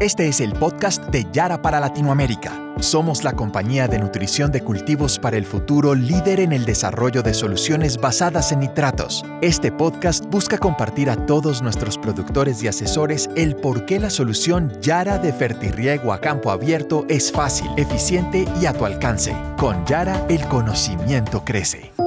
Este es el podcast de Yara para Latinoamérica. Somos la compañía de nutrición de cultivos para el futuro líder en el desarrollo de soluciones basadas en nitratos. Este podcast busca compartir a todos nuestros productores y asesores el por qué la solución Yara de fertirriego a campo abierto es fácil, eficiente y a tu alcance. Con Yara el conocimiento crece.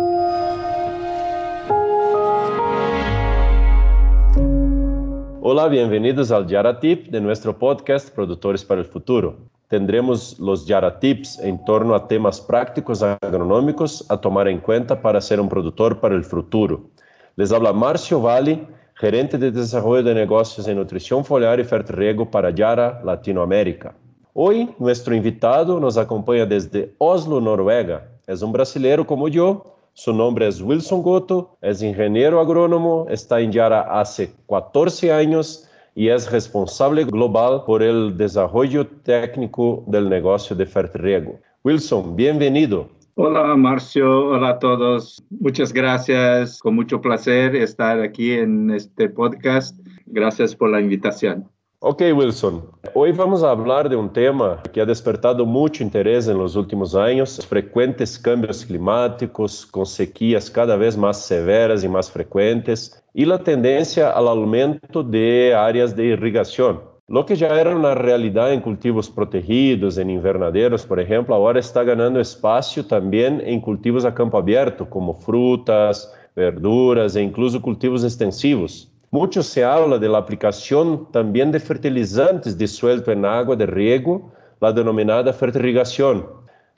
Hola, bienvenidos al Yara Tip de nuestro podcast Productores para el Futuro. Tendremos los Yara Tips en torno a temas prácticos agronómicos a tomar en cuenta para ser un productor para el futuro. Les habla Marcio Valli, gerente de desarrollo de negocios en nutrición foliar y fertirriego para Yara Latinoamérica. Hoy nuestro invitado nos acompaña desde Oslo, Noruega. Es un brasileiro como yo Su nombre es Wilson Goto, es ingeniero agrónomo, está en Yara hace 14 años y es responsable global por el desarrollo técnico del negocio de fertirriego. Wilson, bienvenido. Hola Marcio, hola a todos. Muchas gracias, con mucho placer estar aquí en este podcast. Gracias por la invitación. Ok, Wilson. Hoy vamos a hablar de un tema que ha despertado mucho interés en los últimos años, frecuentes cambios climáticos, con sequías cada vez más severas y más frecuentes, y la tendencia al aumento de áreas de irrigación. Lo que ya era una realidad en cultivos protegidos, en invernaderos, por ejemplo, ahora está ganando espacio también en cultivos a campo abierto, como frutas, verduras e incluso cultivos extensivos. Mucho se habla de la aplicación también de fertilizantes disueltos en agua de riego, la denominada fertirrigación.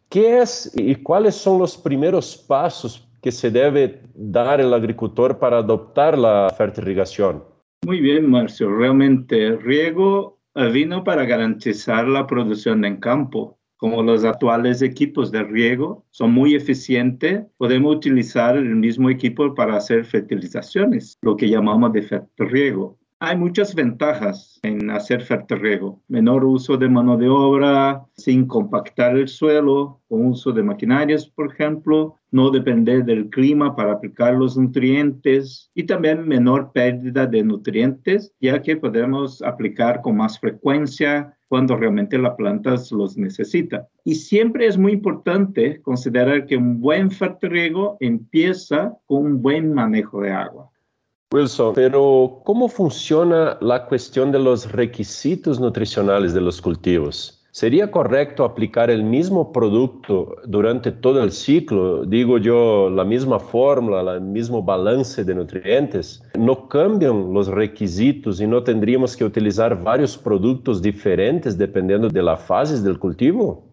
¿Qué es y cuáles son los primeros pasos que se debe dar el agricultor para adoptar la fertirrigación? Muy bien, Marcio. Realmente, riego vino para garantizar la producción en campo como los actuales equipos de riego son muy eficientes, podemos utilizar el mismo equipo para hacer fertilizaciones, lo que llamamos de fertirriego. Hay muchas ventajas en hacer fertirriego. Menor uso de mano de obra, sin compactar el suelo, con uso de maquinarias, por ejemplo, no depender del clima para aplicar los nutrientes y también menor pérdida de nutrientes, ya que podemos aplicar con más frecuencia cuando realmente la planta los necesita. Y siempre es muy importante considerar que un buen fertirriego empieza con un buen manejo de agua. Wilson, pero ¿cómo funciona la cuestión de los requisitos nutricionales de los cultivos? ¿Sería correcto aplicar el mismo producto durante todo el ciclo? Digo yo, la misma fórmula, el mismo balance de nutrientes. ¿No cambian los requisitos y no tendríamos que utilizar varios productos diferentes dependiendo de la fase del cultivo?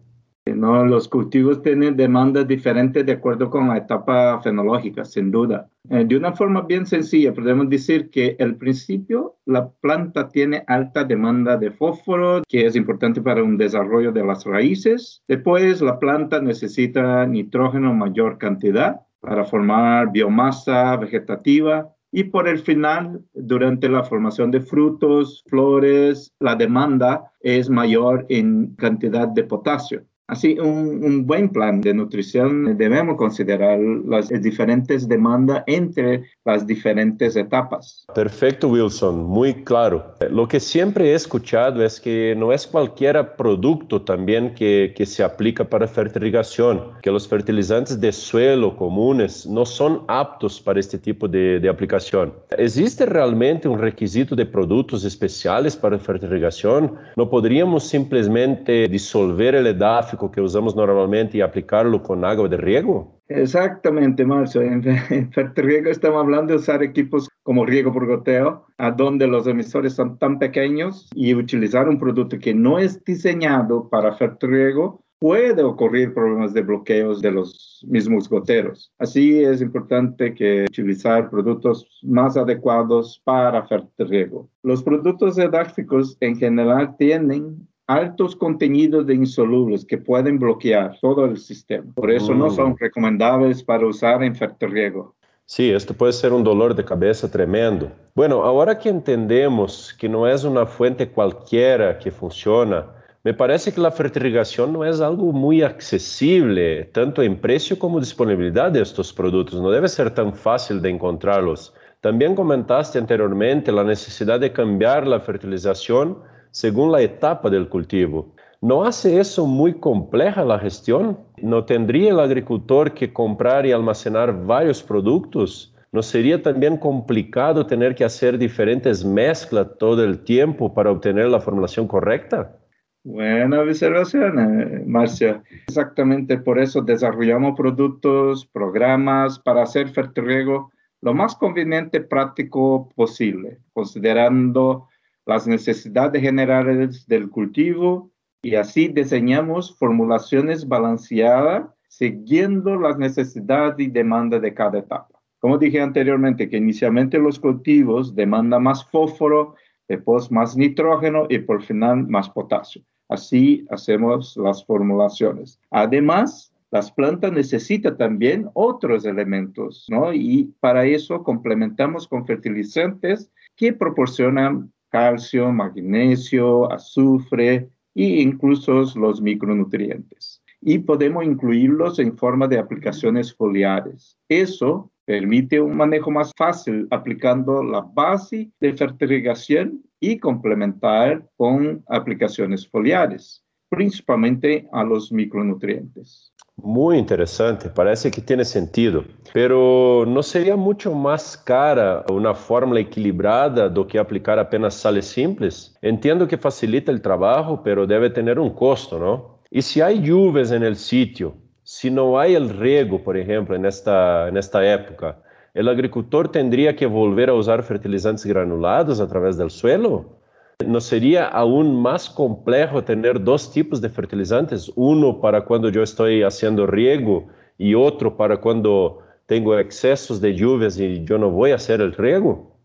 No, los cultivos tienen demandas diferentes de acuerdo con la etapa fenológica, sin duda. Eh, de una forma bien sencilla, podemos decir que al principio la planta tiene alta demanda de fósforo, que es importante para un desarrollo de las raíces. Después la planta necesita nitrógeno en mayor cantidad para formar biomasa vegetativa. Y por el final, durante la formación de frutos, flores, la demanda es mayor en cantidad de potasio. Así, un, un, buen plan de nutrición debemos considerar las diferentes demandas entre las diferentes etapas. Perfecto, Wilson, muy claro. Lo que siempre he escuchado es que no es cualquier producto también que, que se aplica para fertilización, que los fertilizantes de suelo comunes no son aptos para este tipo de, de aplicación. ¿Existe realmente un requisito de productos especiales para fertilización? ¿No podríamos simplemente disolver el edáfico que usamos normalmente y aplicarlo con agua de riego? Exactamente, Marcio. En, en fertirriego estamos hablando de usar equipos como riego por goteo, a donde los emisores son tan pequeños y utilizar un producto que no es diseñado para fertirriego puede ocurrir problemas de bloqueos de los mismos goteros. Así es importante que utilizar productos más adecuados para fertirriego. Los productos edáficos en general tienen altos contenidos de insolubles que pueden bloquear todo el sistema. Por eso no son mm. recomendables para usar en fertirriego. Sí, esto puede ser un dolor de cabeza tremendo. Bueno, ahora que entendemos que no es una fuente cualquiera que funciona, me parece que la fertilización no es algo muy accesible, tanto en precio como disponibilidad de estos productos. No debe ser tan fácil de encontrarlos. También comentaste anteriormente la necesidad de cambiar la fertilización según la etapa del cultivo. ¿No hace eso muy compleja la gestión? ¿No tendría el agricultor que comprar y almacenar varios productos? ¿No sería también complicado tener que hacer diferentes mezclas todo el tiempo para obtener la formulación correcta? Buena observación, eh, Marcia. Exactamente por eso desarrollamos productos, programas para hacer fertirriego lo más conveniente práctico posible, considerando las necesidades generales del cultivo y así diseñamos formulaciones balanceadas siguiendo las necesidades y demandas de cada etapa. Como dije anteriormente, que inicialmente los cultivos demandan más fósforo, después más nitrógeno y por final más potasio. Así hacemos las formulaciones. Además, las plantas necesitan también otros elementos, ¿no? Y para eso complementamos con fertilizantes que proporcionan calcio, magnesio, azufre e incluso los micronutrientes. Y podemos incluirlos en forma de aplicaciones foliares. Eso permite un manejo más fácil aplicando la base de fertilización y complementar con aplicaciones foliares, principalmente a los micronutrientes. Muy interesante, parece que tiene sentido. Pero ¿no sería mucho más cara una fórmula equilibrada do que aplicar apenas sales simples? Entiendo que facilita el trabajo, pero debe tener un costo, ¿no? Y si hay lluvias en el sitio, si no hay el riego, por ejemplo, en esta, en esta época, ¿el agricultor tendría que volver a usar fertilizantes granulados a través del suelo? ¿No sería aún más complejo tener dos tipos de fertilizantes? Uno para cuando yo estoy haciendo riego y otro para cuando tengo excesos de lluvias y yo no voy a hacer el riego.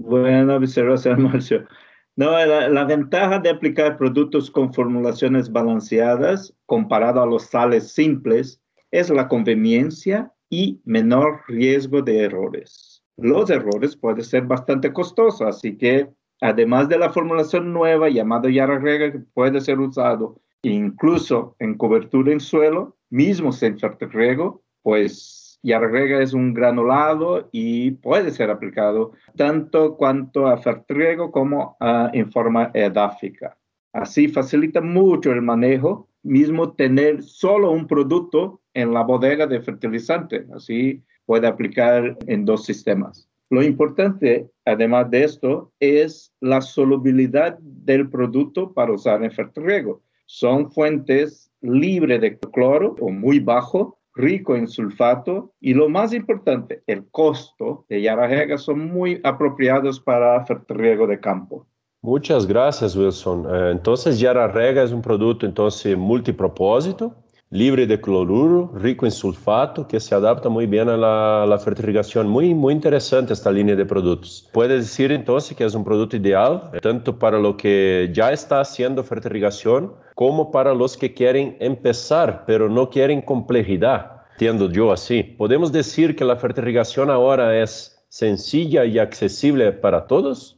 Buena observación, Marcio. No, la, la, ventaja de aplicar productos con formulaciones balanceadas comparado a los sales simples es la conveniencia y menor riesgo de errores. Los errores pueden ser bastante costosos, así que además de la formulación nueva llamada Yara Rega, que puede ser usado incluso en cobertura en suelo, mismo sin fertirriego, pues Yara Rega es un granulado y puede ser aplicado tanto cuanto a fertirriego como en forma edáfica. Así facilita mucho el manejo, mismo tener solo un producto en la bodega de fertilizante, así puede aplicar en dos sistemas. Lo importante, además de esto, es la solubilidad del producto para usar en fertirriego. Son fuentes libres de cloro o muy bajo, rico en sulfato y lo más importante, el costo de Yarajega son muy apropiados para fertirriego de campo. Muchas gracias, Wilson. Eh, entonces, Yararega es un producto entonces multipropósito libre de cloruro, rico en sulfato, que se adapta muy bien a la, la fertilización. Muy, muy interesante esta línea de productos. Puede decir entonces que es un producto ideal tanto para lo que ya está haciendo fertilización como para los que quieren empezar, pero no quieren complejidad. Entiendo yo así. Podemos decir que la fertilización ahora es sencilla y accesible para todos.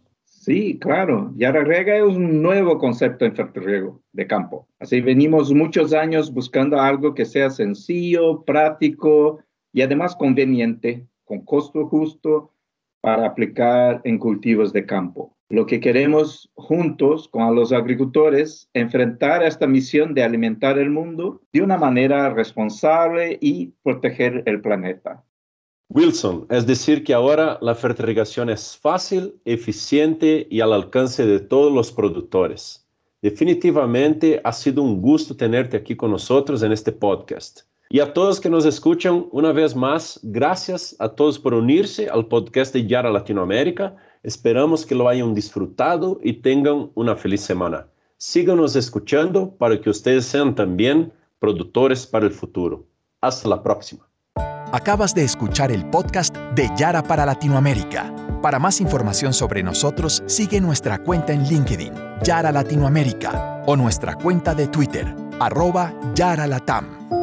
Sí, claro. Yara Rega es un nuevo concepto en fertirriego de campo. Así venimos muchos años buscando algo que sea sencillo, práctico y además conveniente, con costo justo para aplicar en cultivos de campo. Lo que queremos juntos con los agricultores enfrentar esta misión de alimentar el mundo de una manera responsable y proteger el planeta. Wilson, es decir que ahora la fertilización es fácil, eficiente y al alcance de todos los productores. Definitivamente ha sido un gusto tenerte aquí con nosotros en este podcast. Y a todos que nos escuchan, una vez más, gracias a todos por unirse al podcast de Yara Latinoamérica. Esperamos que lo hayan disfrutado y tengan una feliz semana. Síganos escuchando para que ustedes sean también productores para el futuro. Hasta la próxima. Acabas de escuchar el podcast de Yara para Latinoamérica. Para más información sobre nosotros, sigue nuestra cuenta en LinkedIn, Yara Latinoamérica, o nuestra cuenta de Twitter, arroba Yara Latam.